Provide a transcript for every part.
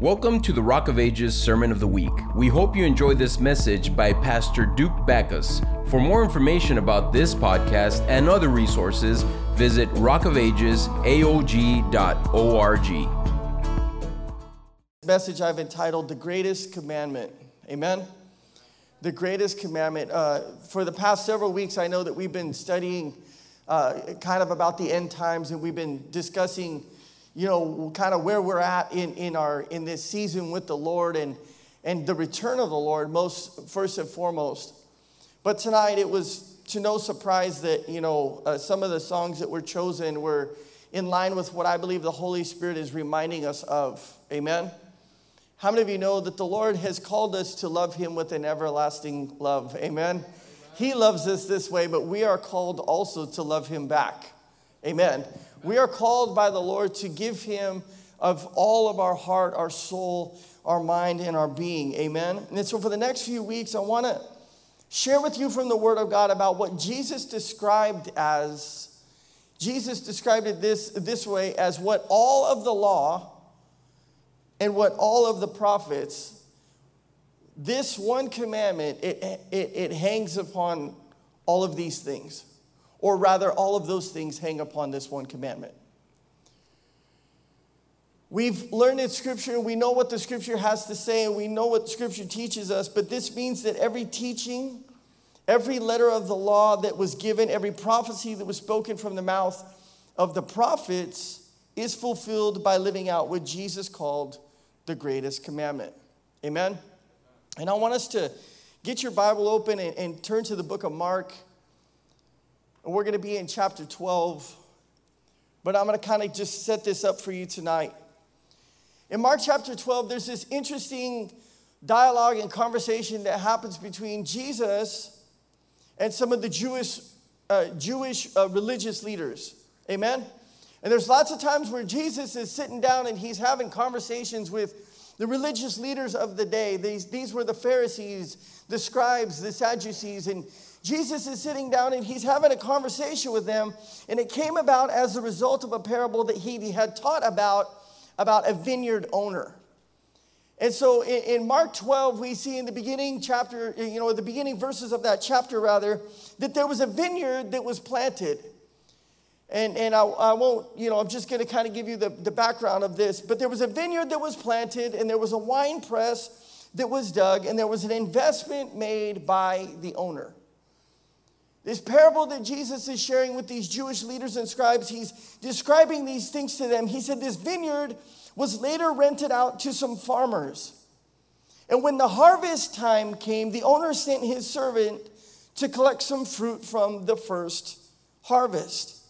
Welcome to the Rock of Ages Sermon of the Week. We hope you enjoy this message by Pastor Duke Backus. For more information about this podcast and other resources, visit rockofagesaog.org. message I've entitled The Greatest Commandment. Amen? The Greatest Commandment. Uh, for the past several weeks, I know that we've been studying uh, kind of about the end times and we've been discussing, you know, kind of where we're at in, in, our, in this season with the Lord and, and the return of the Lord, most first and foremost. But tonight it was to no surprise that, you know, uh, some of the songs that were chosen were in line with what I believe the Holy Spirit is reminding us of. Amen? How many of you know that the Lord has called us to love Him with an everlasting love? Amen? He loves us this way, but we are called also to love Him back. Amen. We are called by the Lord to give Him of all of our heart, our soul, our mind, and our being. Amen. And so for the next few weeks, I want to share with you from the Word of God about what Jesus described as. Jesus described it this, this way as what all of the law and what all of the prophets this one commandment, it, it, it hangs upon all of these things. Or rather, all of those things hang upon this one commandment. We've learned in Scripture, we know what the Scripture has to say, and we know what Scripture teaches us, but this means that every teaching, every letter of the law that was given, every prophecy that was spoken from the mouth of the prophets is fulfilled by living out what Jesus called the greatest commandment. Amen? And I want us to get your Bible open and, and turn to the book of Mark. And we're going to be in chapter 12. But I'm going to kind of just set this up for you tonight. In Mark chapter 12, there's this interesting dialogue and conversation that happens between Jesus and some of the Jewish, uh, Jewish uh, religious leaders. Amen? And there's lots of times where Jesus is sitting down and he's having conversations with the religious leaders of the day. These, these were the Pharisees, the scribes, the Sadducees, and Jesus is sitting down and he's having a conversation with them. And it came about as a result of a parable that he had taught about, about a vineyard owner. And so in, Mark 12, we see in the beginning chapter, you know, the beginning verses of that chapter rather, that there was a vineyard that was planted. And, and I, I won't, you know, I'm just going to kind of give you the, the background of this. But there was a vineyard that was planted, and there was a wine press that was dug, and there was an investment made by the owner. This parable that Jesus is sharing with these Jewish leaders and scribes, he's describing these things to them. He said this vineyard was later rented out to some farmers. And when the harvest time came, the owner sent his servant to collect some fruit from the first harvest.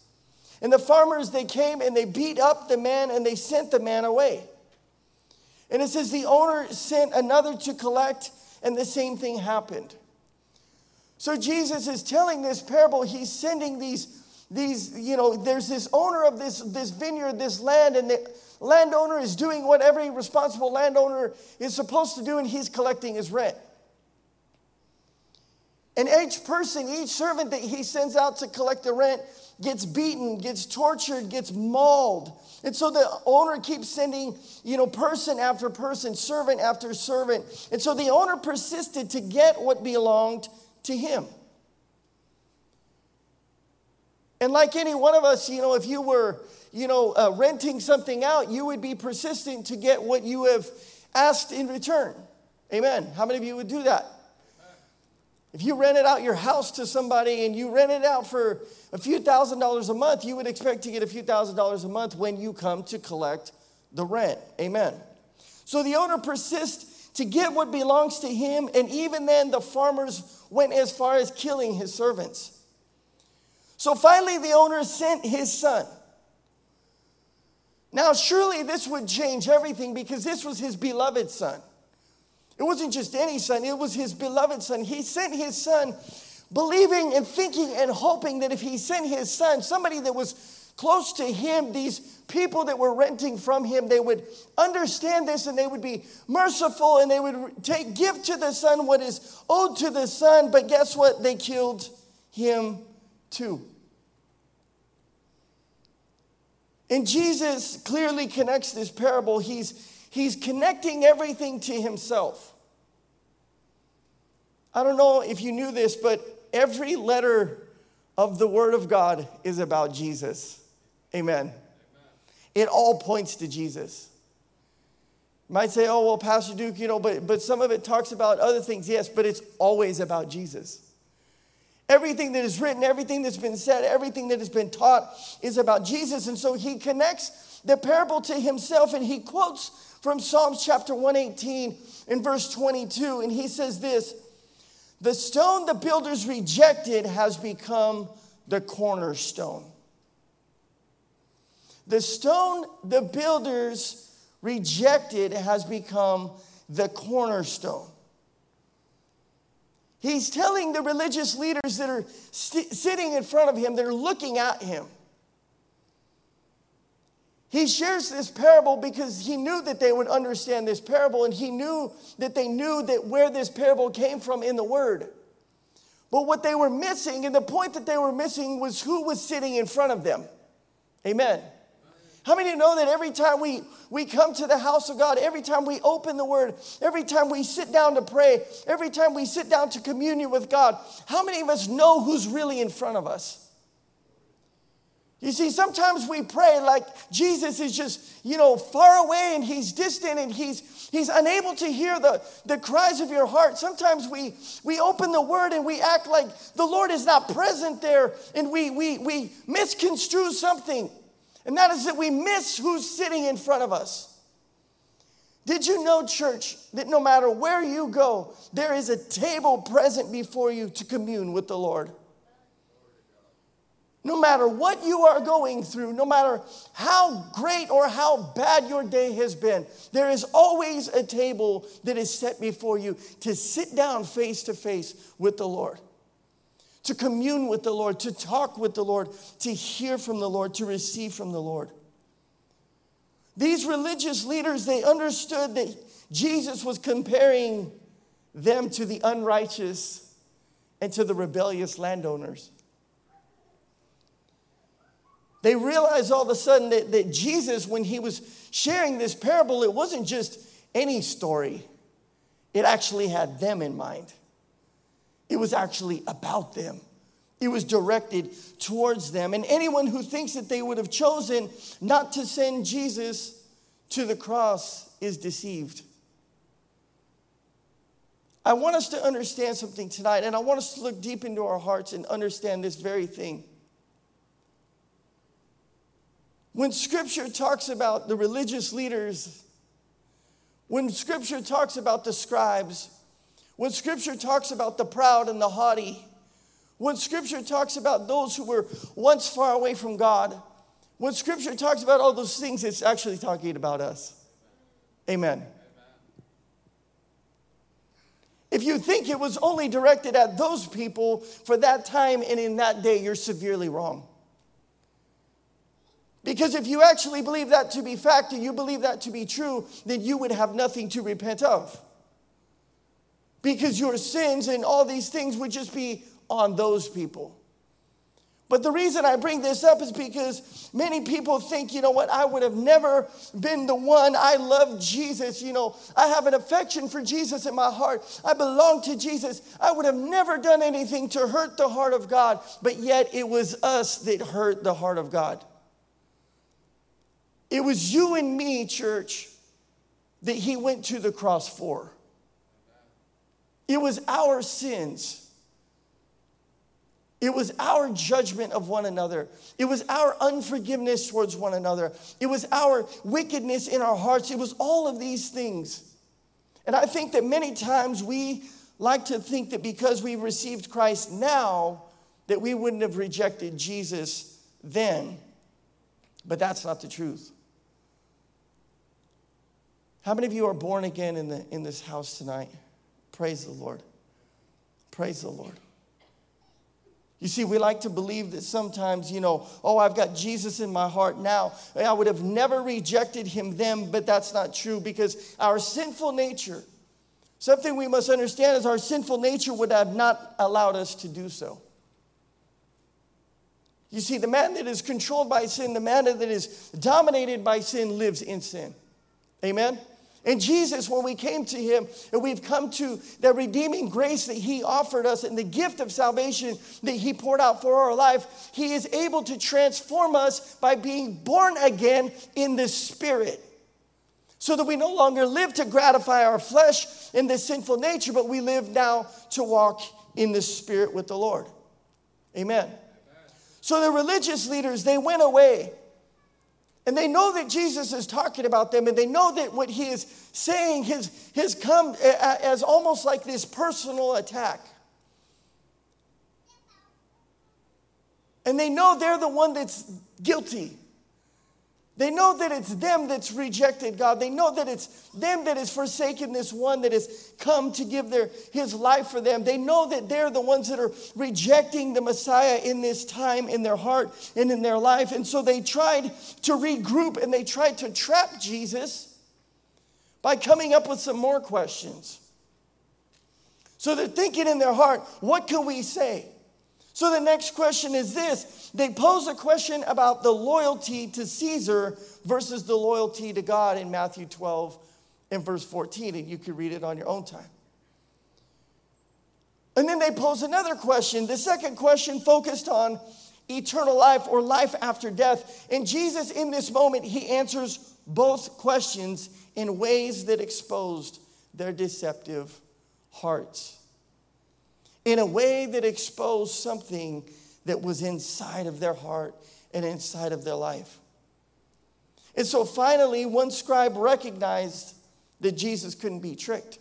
And the farmers, they came and they beat up the man and they sent the man away. And it says the owner sent another to collect, and the same thing happened. So Jesus is telling this parable. He's sending these, these, you know, there's this owner of this, this vineyard, this land, and the landowner is doing what every responsible landowner is supposed to do, and he's collecting his rent. And each person, each servant that he sends out to collect the rent, gets beaten, gets tortured, gets mauled. And so the owner keeps sending, you know, person after person, servant after servant. And so the owner persisted to get what belonged to him. And like any one of us, you know, if you were, you know, uh, renting something out, you would be persistent to get what you have asked in return. Amen. How many of you would do that? If you rented out your house to somebody and you rented it out for a few thousand dollars a month, you would expect to get a few thousand dollars a month when you come to collect the rent. Amen. So the owner persists to get what belongs to him, and even then, the farmers went as far as killing his servants. So finally, the owner sent his son. Now, surely this would change everything because this was his beloved son. It wasn't just any son, it was his beloved son. He sent his son believing and thinking and hoping that if he sent his son, somebody that was close to him, these people that were renting from him, they would understand this and they would be merciful and they would take give to the son what is owed to the son. But guess what? They killed him too. And Jesus clearly connects this parable. He's he's connecting everything to himself. I don't know if you knew this, but every letter of the Word of God is about Jesus. Amen. It all points to Jesus. You might say, oh, well, Pastor Duke, you know, but, but some of it talks about other things. Yes, but it's always about Jesus. Everything that is written, everything that's been said, everything that has been taught is about Jesus. And so he connects the parable to himself and he quotes from Psalms chapter 118 in verse 22. And he says this The stone the builders rejected has become the cornerstone. The stone the builders rejected has become the cornerstone. He's telling the religious leaders that are st- sitting in front of him, that are looking at him. He shares this parable because he knew that they would understand this parable and he knew that they knew that where this parable came from in the word. But what they were missing, and the point that they were missing, was who was sitting in front of them. Amen. How many know that every time we, we come to the house of God, every time we open the word, every time we sit down to pray, every time we sit down to communion with God, how many of us know who's really in front of us? You see, sometimes we pray like Jesus is just, you know, far away and he's distant and he's he's unable to hear the, the cries of your heart. Sometimes we we open the word and we act like the Lord is not present there and we we we misconstrue something. And that is that we miss who's sitting in front of us. Did you know, church, that no matter where you go, there is a table present before you to commune with the Lord? No matter what you are going through, no matter how great or how bad your day has been, there is always a table that is set before you to sit down face to face with the Lord to commune with the Lord, to talk with the Lord, to hear from the Lord, to receive from the Lord. These religious leaders, they understood that Jesus was comparing them to the unrighteous and to the rebellious landowners. They realized all of a sudden that, that Jesus, when he was sharing this parable, it wasn't just any story, it actually had them in mind. It was actually about them. It was directed towards them. And anyone who thinks that they would have chosen not to send Jesus to the cross is deceived. I want us to understand something tonight, and I want us to look deep into our hearts and understand this very thing. When scripture talks about the religious leaders, when scripture talks about the scribes, when scripture talks about the proud and the haughty, when scripture talks about those who were once far away from God, when scripture talks about all those things, it's actually talking about us. Amen. If you think it was only directed at those people for that time and in that day, you're severely wrong. Because if you actually believe that to be fact and you believe that to be true, then you would have nothing to repent of because your sins and all these things would just be on those people. But the reason I bring this up is because many people think, you know what, I would have never been the one. I love Jesus. You know, I have an affection for Jesus in my heart. I belong to Jesus. I would have never done anything to hurt the heart of God, but yet it was us that hurt the heart of God. It was you and me, church, that He went to the cross for. It was our sins. It was our judgment of one another. It was our unforgiveness towards one another. It was our wickedness in our hearts. It was all of these things. And I think that many times we like to think that because we received Christ now, that we wouldn't have rejected Jesus then. But that's not the truth. How many of you are born again in, the, in this house tonight? Praise the Lord. Praise the Lord. You see, we like to believe that sometimes, you know, oh, I've got Jesus in my heart now. I would have never rejected him then, but that's not true because our sinful nature, something we must understand is our sinful nature would have not allowed us to do so. You see, the man that is controlled by sin, the man that is dominated by sin, lives in sin. Amen? And Jesus, when we came to him and we've come to the redeeming grace that he offered us and the gift of salvation that he poured out for our life, he is able to transform us by being born again in the spirit. So that we no longer live to gratify our flesh in this sinful nature, but we live now to walk in the spirit with the Lord. Amen. Amen. So the religious leaders, they went away and they know that Jesus is talking about them, and they know that what he is saying has, has come as almost like this personal attack. And they know they're the one that's guilty. They know that it's them that's rejected God. They know that it's them that has forsaken this one that has come to give their, his life for them. They know that they're the ones that are rejecting the Messiah in this time in their heart and in their life. And so they tried to regroup and they tried to trap Jesus by coming up with some more questions. So they're thinking in their heart, what can we say? So the next question is this they pose a question about the loyalty to Caesar versus the loyalty to God in Matthew 12 and verse 14, and you can read it on your own time. And then they pose another question. The second question focused on eternal life or life after death. And Jesus, in this moment, he answers both questions in ways that exposed their deceptive hearts in a way that exposed something that was inside of their heart and inside of their life. And so finally, one scribe recognized that Jesus couldn't be tricked.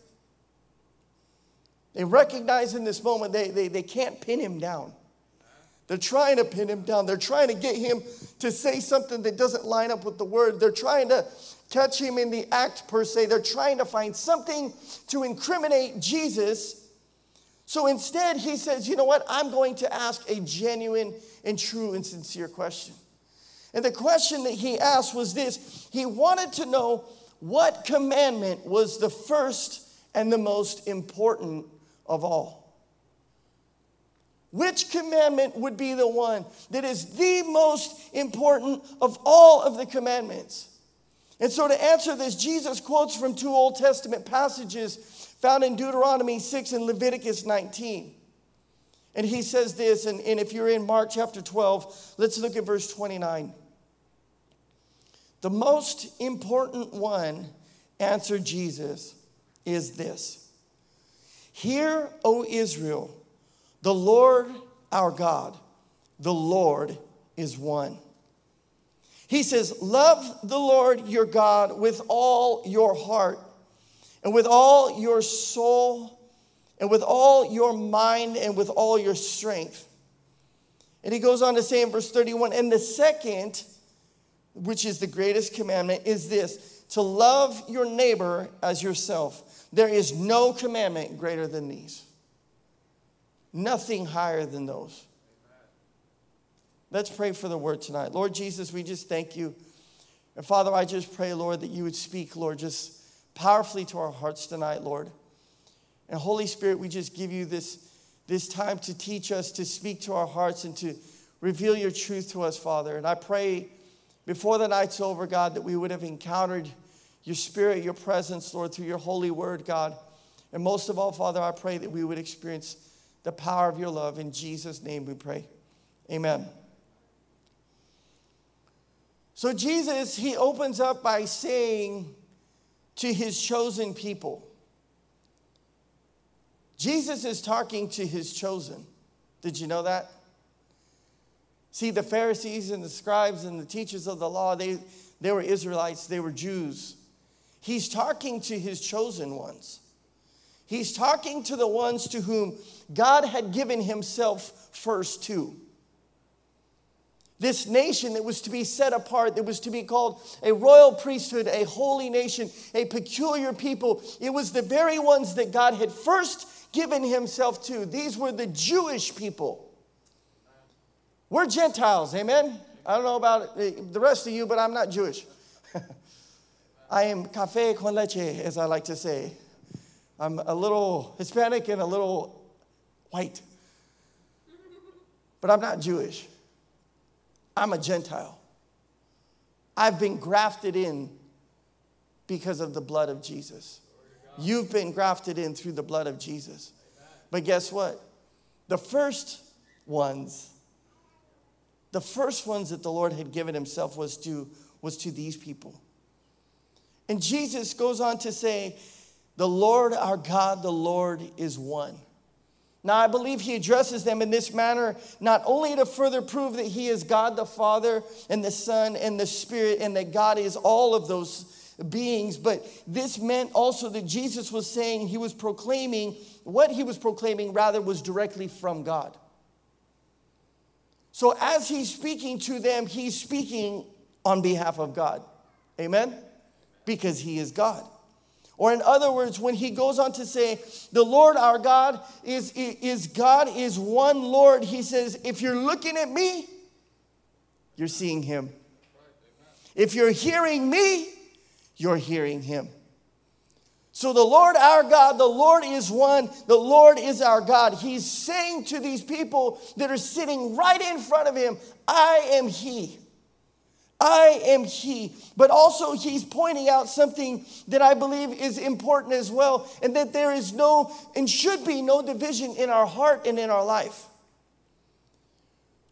They recognize in this moment they, they, they can't pin him down. They're trying to pin him down. They're trying to get him to say something that doesn't line up with the word. They're trying to catch him in the act, per se. They're trying to find something to incriminate Jesus so instead, he says, You know what? I'm going to ask a genuine and true and sincere question. And the question that he asked was this He wanted to know what commandment was the first and the most important of all. Which commandment would be the one that is the most important of all of the commandments? And so, to answer this, Jesus quotes from two Old Testament passages found in Deuteronomy 6 and Leviticus 19. And he says this, and, and if you're in Mark chapter 12, let's look at verse 29. The most important one, answered Jesus, is this Hear, O Israel, the Lord our God, the Lord is one. He says, Love the Lord your God with all your heart and with all your soul, and with all your mind, and with all your strength. And he goes on to say in verse 31 and the second, which is the greatest commandment, is this to love your neighbor as yourself. There is no commandment greater than these, nothing higher than those. Let's pray for the word tonight. Lord Jesus, we just thank you. And Father, I just pray, Lord, that you would speak, Lord, just powerfully to our hearts tonight, Lord. And Holy Spirit, we just give you this, this time to teach us, to speak to our hearts, and to reveal your truth to us, Father. And I pray before the night's over, God, that we would have encountered your spirit, your presence, Lord, through your holy word, God. And most of all, Father, I pray that we would experience the power of your love. In Jesus' name we pray. Amen. So, Jesus, he opens up by saying, to his chosen people. Jesus is talking to his chosen. Did you know that? See, the Pharisees and the scribes and the teachers of the law, they, they were Israelites, they were Jews. He's talking to his chosen ones. He's talking to the ones to whom God had given himself first to. This nation that was to be set apart, that was to be called a royal priesthood, a holy nation, a peculiar people. It was the very ones that God had first given himself to. These were the Jewish people. We're Gentiles, amen? I don't know about eh, the rest of you, but I'm not Jewish. I am cafe con leche, as I like to say. I'm a little Hispanic and a little white, but I'm not Jewish. I'm a Gentile. I've been grafted in because of the blood of Jesus. You've been grafted in through the blood of Jesus. But guess what? The first ones, the first ones that the Lord had given himself was to, was to these people. And Jesus goes on to say, The Lord our God, the Lord is one. Now, I believe he addresses them in this manner, not only to further prove that he is God the Father and the Son and the Spirit, and that God is all of those beings, but this meant also that Jesus was saying he was proclaiming, what he was proclaiming rather was directly from God. So, as he's speaking to them, he's speaking on behalf of God. Amen? Because he is God. Or, in other words, when he goes on to say, the Lord our God is, is God, is one Lord, he says, if you're looking at me, you're seeing him. If you're hearing me, you're hearing him. So, the Lord our God, the Lord is one, the Lord is our God. He's saying to these people that are sitting right in front of him, I am he. I am He. But also, He's pointing out something that I believe is important as well, and that there is no and should be no division in our heart and in our life.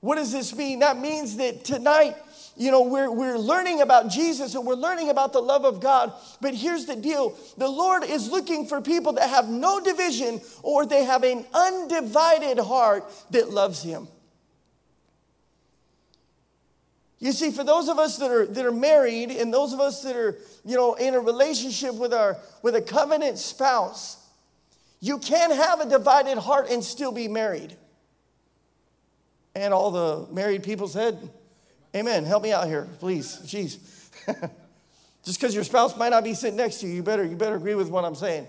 What does this mean? That means that tonight, you know, we're, we're learning about Jesus and we're learning about the love of God. But here's the deal the Lord is looking for people that have no division or they have an undivided heart that loves Him. You see, for those of us that are, that are married and those of us that are, you know, in a relationship with, our, with a covenant spouse, you can have a divided heart and still be married. And all the married people said, Amen. Help me out here, please. Jeez. Just because your spouse might not be sitting next to you, you better, you better agree with what I'm saying.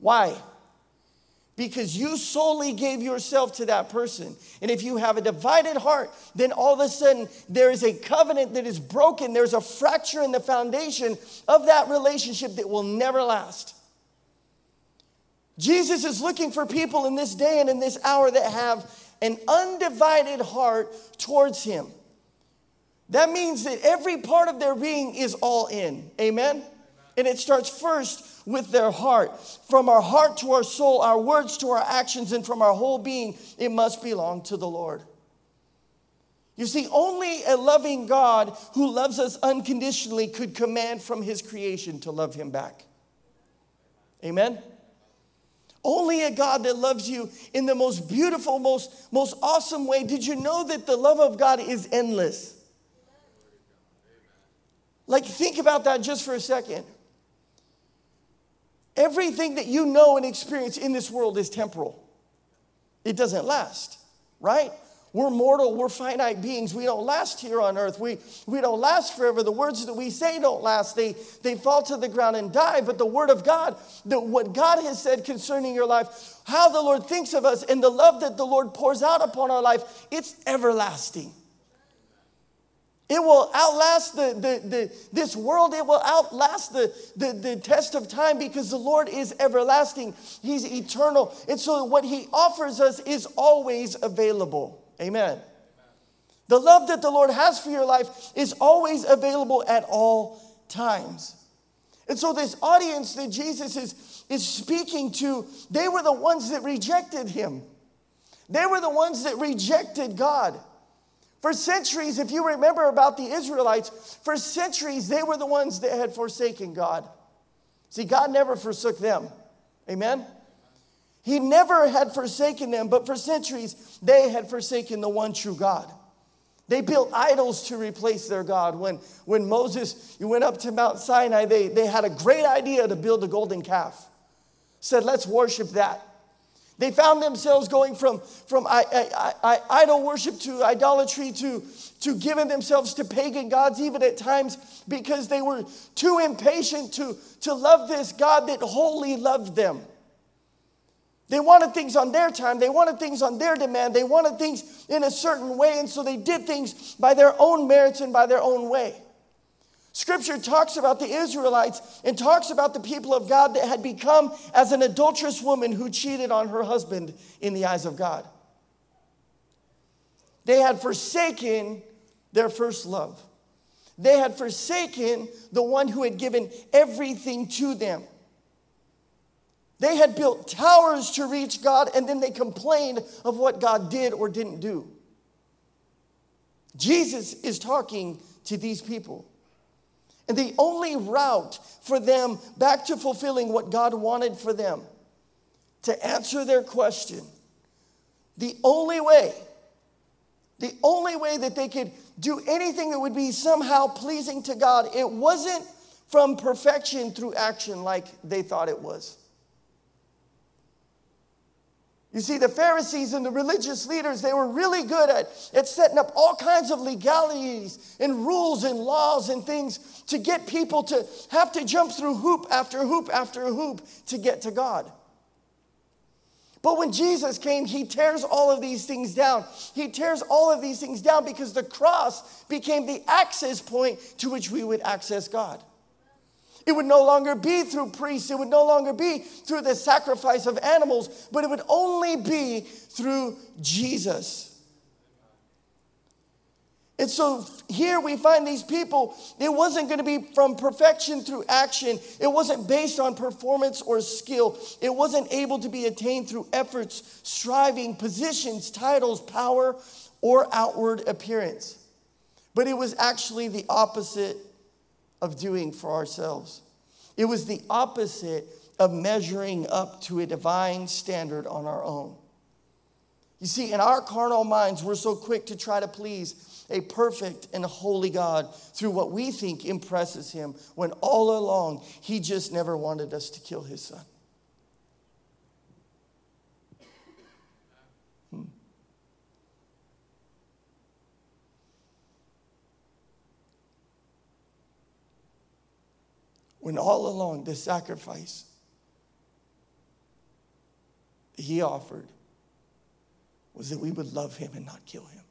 Why? Because you solely gave yourself to that person. And if you have a divided heart, then all of a sudden there is a covenant that is broken. There's a fracture in the foundation of that relationship that will never last. Jesus is looking for people in this day and in this hour that have an undivided heart towards Him. That means that every part of their being is all in. Amen? And it starts first with their heart. From our heart to our soul, our words to our actions, and from our whole being, it must belong to the Lord. You see, only a loving God who loves us unconditionally could command from his creation to love him back. Amen? Only a God that loves you in the most beautiful, most, most awesome way. Did you know that the love of God is endless? Like, think about that just for a second. Everything that you know and experience in this world is temporal, it doesn't last, right? We're mortal, we're finite beings. We don't last here on earth. We, we don't last forever. The words that we say don't last. They, they fall to the ground and die. But the word of God, the, what God has said concerning your life, how the Lord thinks of us, and the love that the Lord pours out upon our life, it's everlasting. It will outlast the, the, the, this world. It will outlast the, the, the test of time because the Lord is everlasting. He's eternal. And so what he offers us is always available. Amen. The love that the Lord has for your life is always available at all times. And so this audience that Jesus is, is speaking to, they were the ones that rejected him. They were the ones that rejected God. For centuries, if you remember about the Israelites, for centuries they were the ones that had forsaken God. See, God never forsook them. Amen? He never had forsaken them, but for centuries they had forsaken the one true God. They built idols to replace their God. When, when Moses went up to Mount Sinai, they, they had a great idea to build a golden calf. Said, let's worship that. They found themselves going from, from I, I, I, idol worship to idolatry to, to giving themselves to pagan gods, even at times because they were too impatient to, to love this God that wholly loved them. They wanted things on their time, they wanted things on their demand, they wanted things in a certain way, and so they did things by their own merits and by their own way. Scripture talks about the Israelites and talks about the people of God that had become as an adulterous woman who cheated on her husband in the eyes of God. They had forsaken their first love. They had forsaken the one who had given everything to them. They had built towers to reach God, and then they complained of what God did or didn't do. Jesus is talking to these people. And the only route for them back to fulfilling what God wanted for them, to answer their question, the only way, the only way that they could do anything that would be somehow pleasing to God, it wasn't from perfection through action like they thought it was. You see, the Pharisees and the religious leaders, they were really good at, at setting up all kinds of legalities and rules and laws and things to get people to have to jump through hoop after hoop after hoop to get to God. But when Jesus came, he tears all of these things down. He tears all of these things down because the cross became the access point to which we would access God. It would no longer be through priests, it would no longer be through the sacrifice of animals, but it would only be through Jesus. And so here we find these people, it wasn't going to be from perfection through action. It wasn't based on performance or skill. It wasn't able to be attained through efforts, striving, positions, titles, power, or outward appearance. But it was actually the opposite of doing for ourselves. It was the opposite of measuring up to a divine standard on our own. You see, in our carnal minds, we're so quick to try to please a perfect and holy God through what we think impresses him, when all along he just never wanted us to kill his son. When all along the sacrifice he offered was that we would love him and not kill him.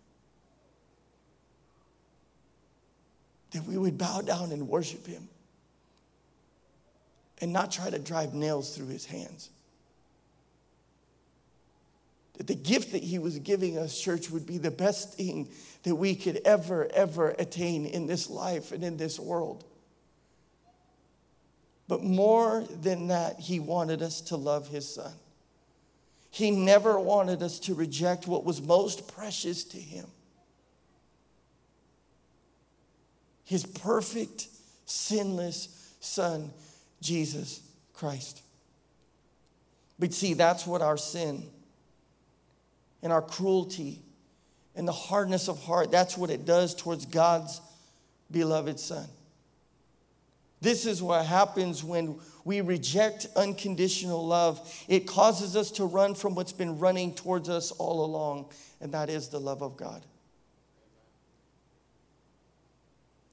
That we would bow down and worship him and not try to drive nails through his hands. That the gift that he was giving us, church, would be the best thing that we could ever, ever attain in this life and in this world. But more than that, he wanted us to love his son. He never wanted us to reject what was most precious to him his perfect, sinless son, Jesus Christ. But see, that's what our sin and our cruelty and the hardness of heart, that's what it does towards God's beloved son. This is what happens when we reject unconditional love. It causes us to run from what's been running towards us all along, and that is the love of God.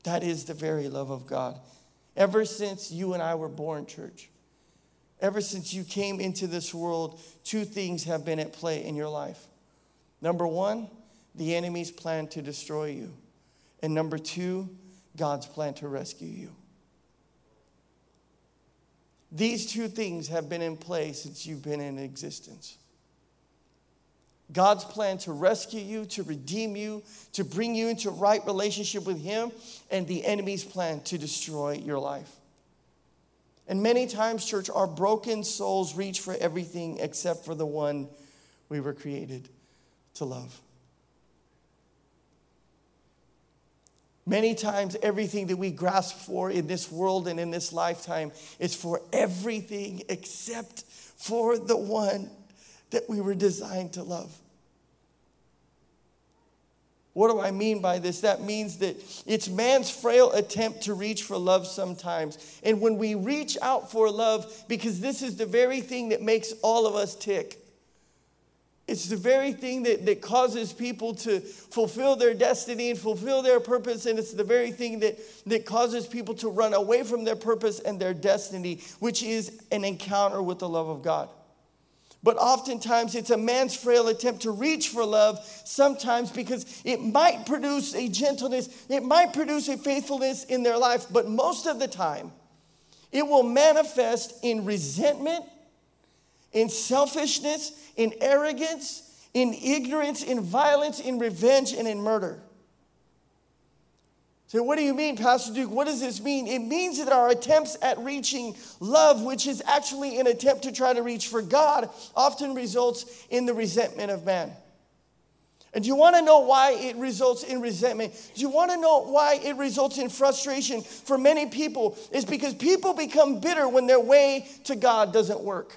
That is the very love of God. Ever since you and I were born, church, ever since you came into this world, two things have been at play in your life. Number one, the enemy's plan to destroy you. And number two, God's plan to rescue you. These two things have been in play since you've been in existence. God's plan to rescue you, to redeem you, to bring you into right relationship with Him, and the enemy's plan to destroy your life. And many times, church, our broken souls reach for everything except for the one we were created to love. Many times, everything that we grasp for in this world and in this lifetime is for everything except for the one that we were designed to love. What do I mean by this? That means that it's man's frail attempt to reach for love sometimes. And when we reach out for love, because this is the very thing that makes all of us tick, it's the very thing that, that causes people to fulfill their destiny and fulfill their purpose. And it's the very thing that, that causes people to run away from their purpose and their destiny, which is an encounter with the love of God. But oftentimes it's a man's frail attempt to reach for love, sometimes because it might produce a gentleness, it might produce a faithfulness in their life, but most of the time it will manifest in resentment, in selfishness, in arrogance, in ignorance, in violence, in revenge, and in murder. So, what do you mean, Pastor Duke? What does this mean? It means that our attempts at reaching love, which is actually an attempt to try to reach for God, often results in the resentment of man. And do you want to know why it results in resentment? Do you want to know why it results in frustration for many people? Is because people become bitter when their way to God doesn't work.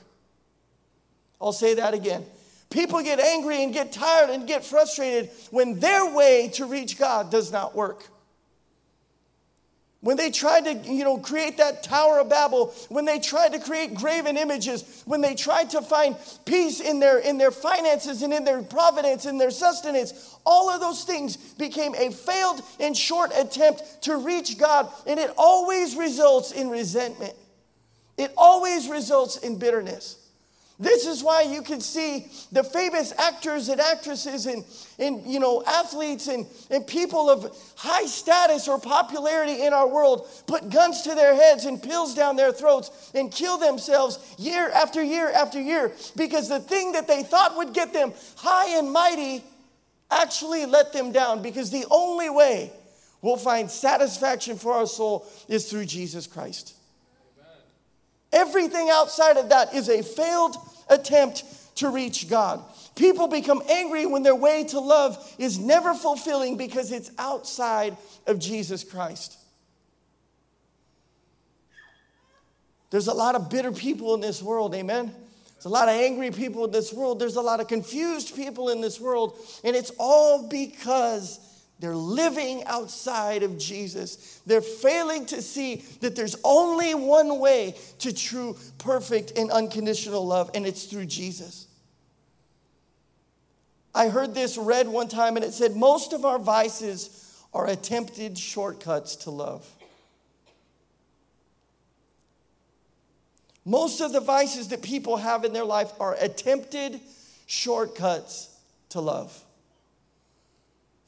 I'll say that again. People get angry and get tired and get frustrated when their way to reach God does not work. When they tried to, you know, create that Tower of Babel, when they tried to create graven images, when they tried to find peace in their in their finances and in their providence and their sustenance, all of those things became a failed and short attempt to reach God, and it always results in resentment. It always results in bitterness. This is why you can see the famous actors and actresses and, and you know, athletes and, and people of high status or popularity in our world put guns to their heads and pills down their throats and kill themselves year after year after year because the thing that they thought would get them high and mighty actually let them down because the only way we'll find satisfaction for our soul is through Jesus Christ. Everything outside of that is a failed attempt to reach God. People become angry when their way to love is never fulfilling because it's outside of Jesus Christ. There's a lot of bitter people in this world, amen? There's a lot of angry people in this world. There's a lot of confused people in this world. And it's all because they're living outside of Jesus. They're failing to see that there's only one way to true, perfect, and unconditional love, and it's through Jesus. I heard this read one time, and it said, Most of our vices are attempted shortcuts to love. Most of the vices that people have in their life are attempted shortcuts to love.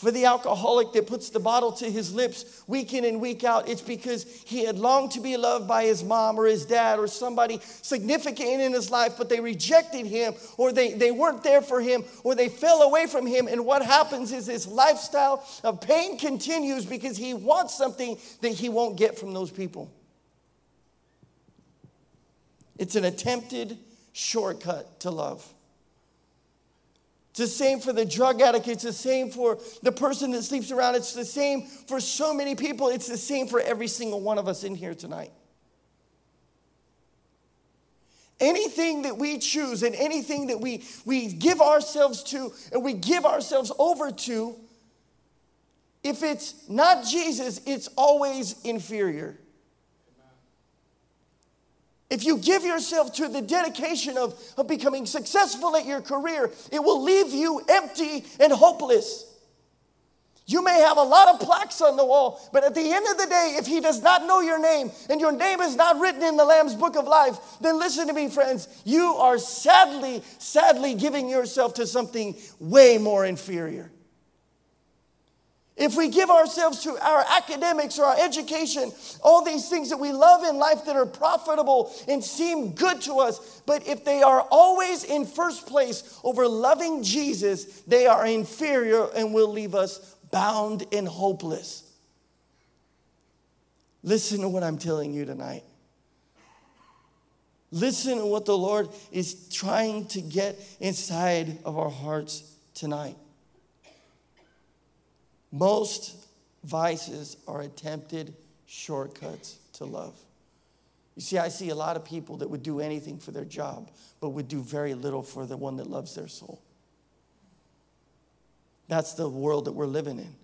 For the alcoholic that puts the bottle to his lips week in and week out, it's because he had longed to be loved by his mom or his dad or somebody significant in his life, but they rejected him or they, they weren't there for him or they fell away from him. And what happens is this lifestyle of pain continues because he wants something that he won't get from those people. It's an attempted shortcut to love. The same for the drug addict. It's the same for the person that sleeps around. It's the same for so many people. It's the same for every single one of us in here tonight. Anything that we choose and anything that we, we give ourselves to and we give ourselves over to, if it's not Jesus, it's always inferior. If you give yourself to the dedication of, of becoming successful at your career, it will leave you empty and hopeless. You may have a lot of plaques on the wall, but at the end of the day, if he does not know your name and your name is not written in the Lamb's book of life, then listen to me, friends. You are sadly, sadly giving yourself to something way more inferior. If we give ourselves to our academics or our education, all these things that we love in life that are profitable and seem good to us, but if they are always in first place over loving Jesus, they are inferior and will leave us bound and hopeless. Listen to what I'm telling you tonight. Listen to what the Lord is trying to get inside of our hearts tonight. Most vices are attempted shortcuts to love. You see, I see a lot of people that would do anything for their job, but would do very little for the one that loves their soul. That's the world that we're living in.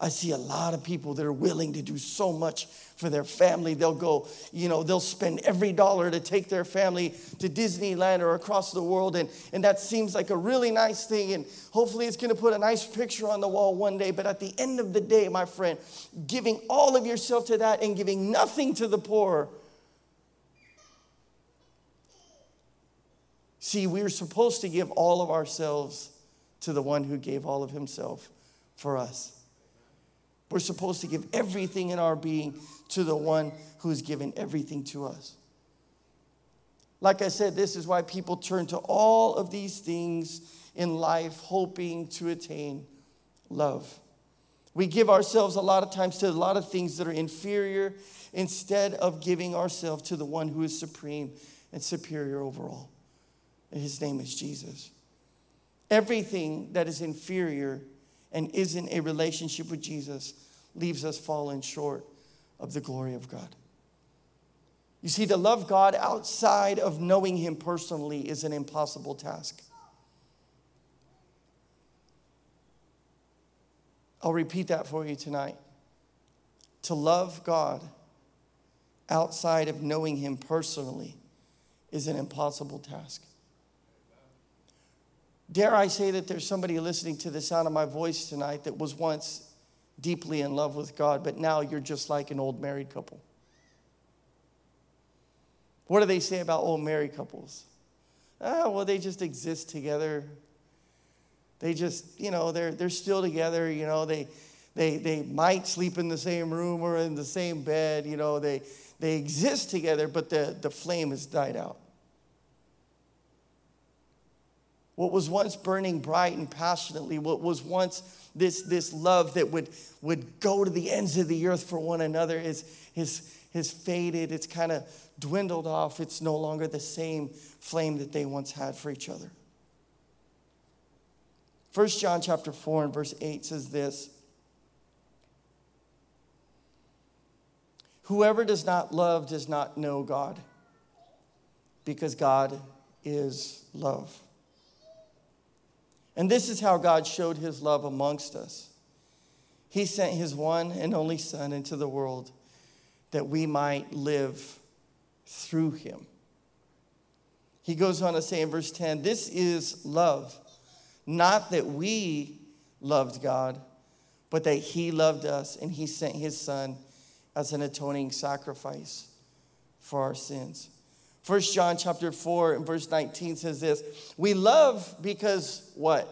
I see a lot of people that are willing to do so much for their family. They'll go, you know, they'll spend every dollar to take their family to Disneyland or across the world. And, and that seems like a really nice thing. And hopefully it's going to put a nice picture on the wall one day. But at the end of the day, my friend, giving all of yourself to that and giving nothing to the poor. See, we're supposed to give all of ourselves to the one who gave all of himself for us. We're supposed to give everything in our being to the one who's given everything to us. Like I said, this is why people turn to all of these things in life hoping to attain love. We give ourselves a lot of times to a lot of things that are inferior instead of giving ourselves to the one who is supreme and superior overall. And his name is Jesus. Everything that is inferior and isn't a relationship with Jesus leaves us falling short of the glory of God. You see, to love God outside of knowing Him personally is an impossible task. I'll repeat that for you tonight. To love God outside of knowing Him personally is an impossible task. Dare I say that there's somebody listening to the sound of my voice tonight that was once deeply in love with God, but now you're just like an old married couple. What do they say about old married couples? Oh, well, they just exist together. They just, you know, they're, they're still together. You know, they, they, they might sleep in the same room or in the same bed. You know, they, they exist together, but the, the flame has died out. What was once burning bright and passionately, what was once this, this love that would, would go to the ends of the earth for one another is, is, has faded. It's kind of dwindled off. It's no longer the same flame that they once had for each other. 1 John chapter 4 and verse 8 says this Whoever does not love does not know God, because God is love. And this is how God showed his love amongst us. He sent his one and only Son into the world that we might live through him. He goes on to say in verse 10 this is love, not that we loved God, but that he loved us and he sent his Son as an atoning sacrifice for our sins. First John chapter 4 and verse 19 says this We love because what?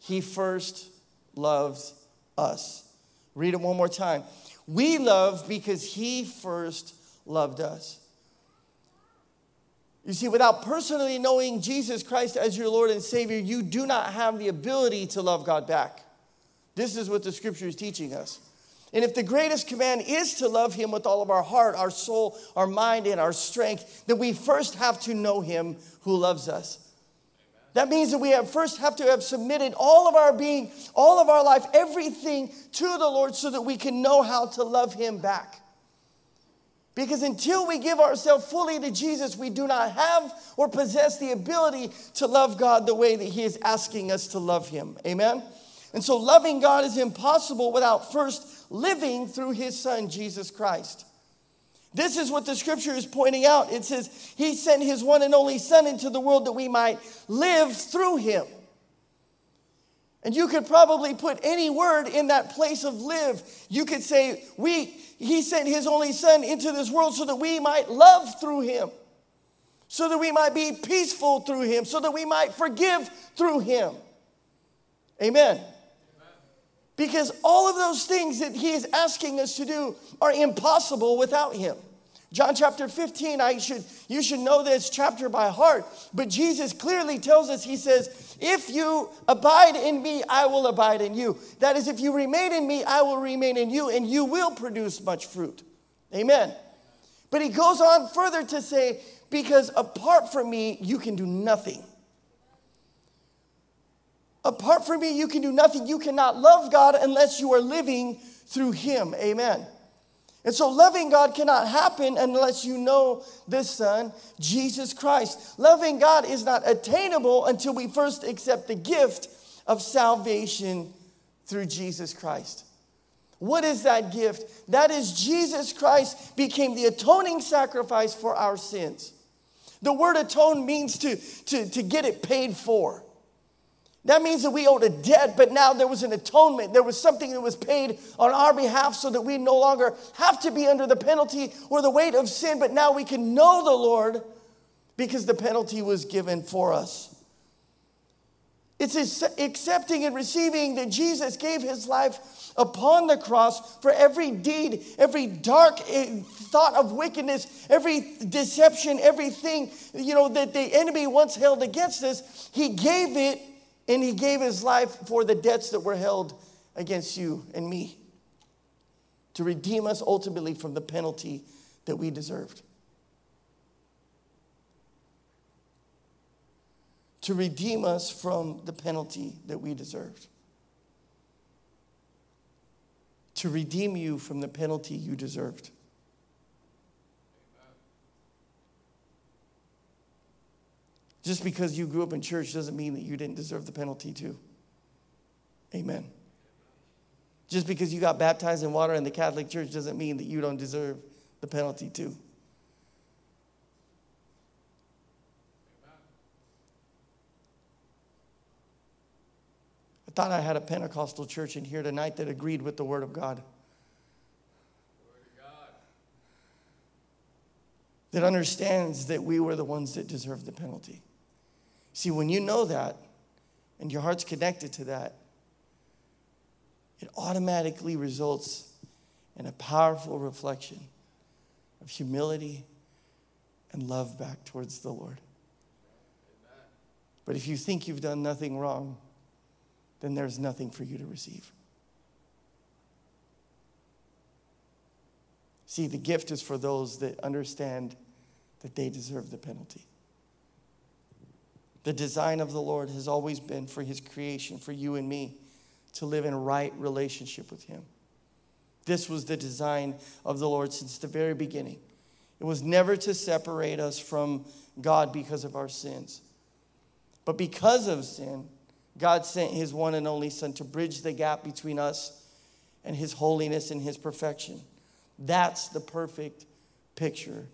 He first loves us. Read it one more time. We love because he first loved us. You see, without personally knowing Jesus Christ as your Lord and Savior, you do not have the ability to love God back. This is what the scripture is teaching us. And if the greatest command is to love Him with all of our heart, our soul, our mind, and our strength, then we first have to know Him who loves us. That means that we have first have to have submitted all of our being, all of our life, everything to the Lord so that we can know how to love Him back. Because until we give ourselves fully to Jesus, we do not have or possess the ability to love God the way that He is asking us to love Him. Amen? And so loving God is impossible without first living through his son, Jesus Christ. This is what the scripture is pointing out. It says, He sent His one and only Son into the world that we might live through Him. And you could probably put any word in that place of live. You could say, we, He sent His only Son into this world so that we might love through Him, so that we might be peaceful through Him, so that we might forgive through Him. Amen. Because all of those things that he is asking us to do are impossible without him. John chapter 15, I should, you should know this chapter by heart. But Jesus clearly tells us, He says, If you abide in me, I will abide in you. That is, if you remain in me, I will remain in you, and you will produce much fruit. Amen. But He goes on further to say, Because apart from me, you can do nothing. Apart from me, you can do nothing. You cannot love God unless you are living through Him. Amen. And so, loving God cannot happen unless you know the Son, Jesus Christ. Loving God is not attainable until we first accept the gift of salvation through Jesus Christ. What is that gift? That is Jesus Christ became the atoning sacrifice for our sins. The word atone means to, to, to get it paid for. That means that we owed a debt, but now there was an atonement. There was something that was paid on our behalf so that we no longer have to be under the penalty or the weight of sin, but now we can know the Lord because the penalty was given for us. It's accepting and receiving that Jesus gave his life upon the cross for every deed, every dark eh, thought of wickedness, every deception, everything you know that the enemy once held against us. He gave it and he gave his life for the debts that were held against you and me to redeem us ultimately from the penalty that we deserved. To redeem us from the penalty that we deserved. To redeem you from the penalty you deserved. Just because you grew up in church doesn't mean that you didn't deserve the penalty too. Amen. Just because you got baptized in water in the Catholic Church doesn't mean that you don't deserve the penalty too. I thought I had a Pentecostal church in here tonight that agreed with the Word of God. That understands that we were the ones that deserved the penalty. See, when you know that and your heart's connected to that, it automatically results in a powerful reflection of humility and love back towards the Lord. But if you think you've done nothing wrong, then there's nothing for you to receive. See, the gift is for those that understand that they deserve the penalty. The design of the Lord has always been for His creation, for you and me to live in right relationship with Him. This was the design of the Lord since the very beginning. It was never to separate us from God because of our sins. But because of sin, God sent His one and only Son to bridge the gap between us and His holiness and His perfection. That's the perfect picture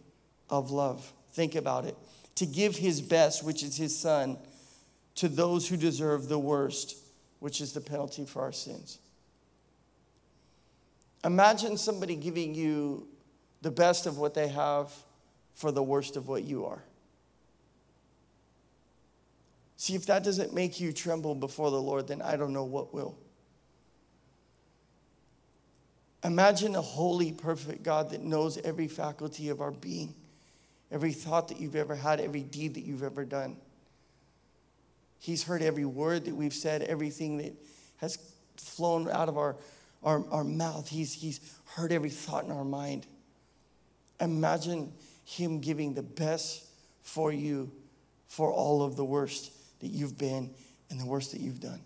of love. Think about it. To give His best, which is His Son, to those who deserve the worst which is the penalty for our sins. Imagine somebody giving you the best of what they have for the worst of what you are. See, if that doesn't make you tremble before the Lord, then I don't know what will. Imagine a holy, perfect God that knows every faculty of our being, every thought that you've ever had, every deed that you've ever done. He's heard every word that we've said, everything that has flown out of our, our, our mouth. He's, he's heard every thought in our mind. Imagine Him giving the best for you for all of the worst that you've been and the worst that you've done.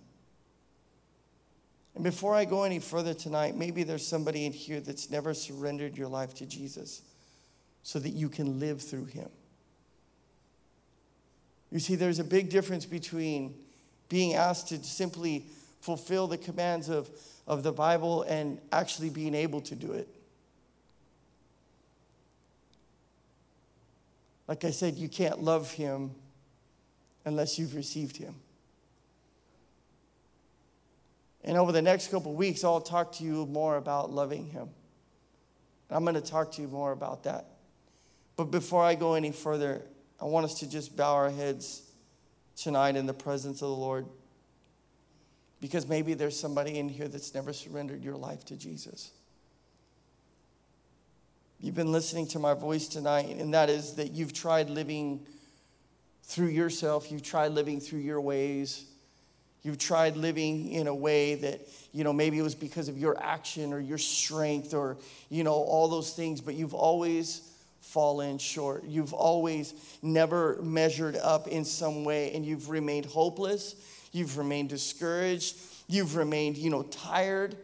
And before I go any further tonight, maybe there's somebody in here that's never surrendered your life to Jesus so that you can live through Him. You see, there's a big difference between being asked to simply fulfill the commands of, of the Bible and actually being able to do it. Like I said, you can't love Him unless you've received Him. And over the next couple weeks, I'll talk to you more about loving Him. I'm going to talk to you more about that. But before I go any further, I want us to just bow our heads tonight in the presence of the Lord. Because maybe there's somebody in here that's never surrendered your life to Jesus. You've been listening to my voice tonight, and that is that you've tried living through yourself, you've tried living through your ways. You've tried living in a way that, you know, maybe it was because of your action or your strength or, you know, all those things, but you've always fallen short. You've always never measured up in some way and you've remained hopeless. You've remained discouraged. You've remained, you know, tired.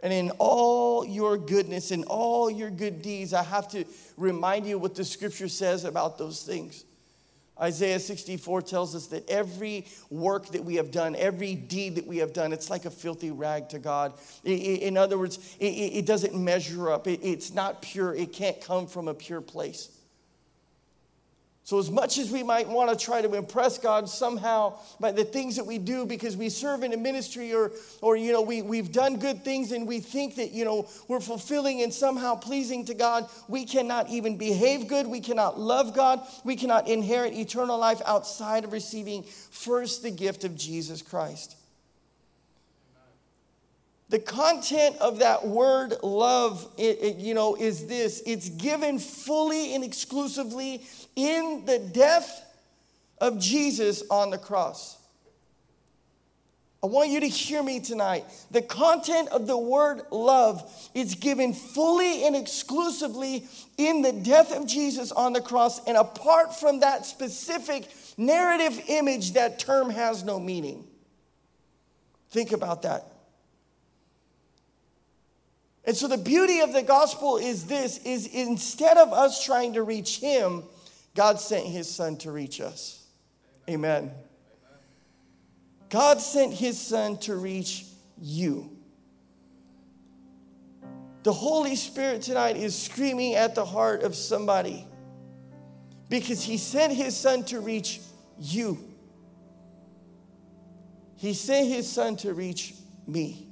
And in all your goodness and all your good deeds, I have to remind you what the scripture says about those things. Isaiah 64 tells us that every work that we have done, every deed that we have done, it's like a filthy rag to God. In other words, it doesn't measure up, it's not pure, it can't come from a pure place. So, as much as we might want to try to impress God somehow by the things that we do because we serve in a ministry or, or you know, we, we've done good things and we think that, you know, we're fulfilling and somehow pleasing to God, we cannot even behave good. We cannot love God. We cannot inherit eternal life outside of receiving first the gift of Jesus Christ. The content of that word love, it, it, you know, is this it's given fully and exclusively in the death of Jesus on the cross. I want you to hear me tonight. The content of the word love is given fully and exclusively in the death of Jesus on the cross. And apart from that specific narrative image, that term has no meaning. Think about that. And so the beauty of the gospel is this is instead of us trying to reach him, God sent his son to reach us. Amen. God sent his son to reach you. The Holy Spirit tonight is screaming at the heart of somebody because he sent his son to reach you. He sent his son to reach me.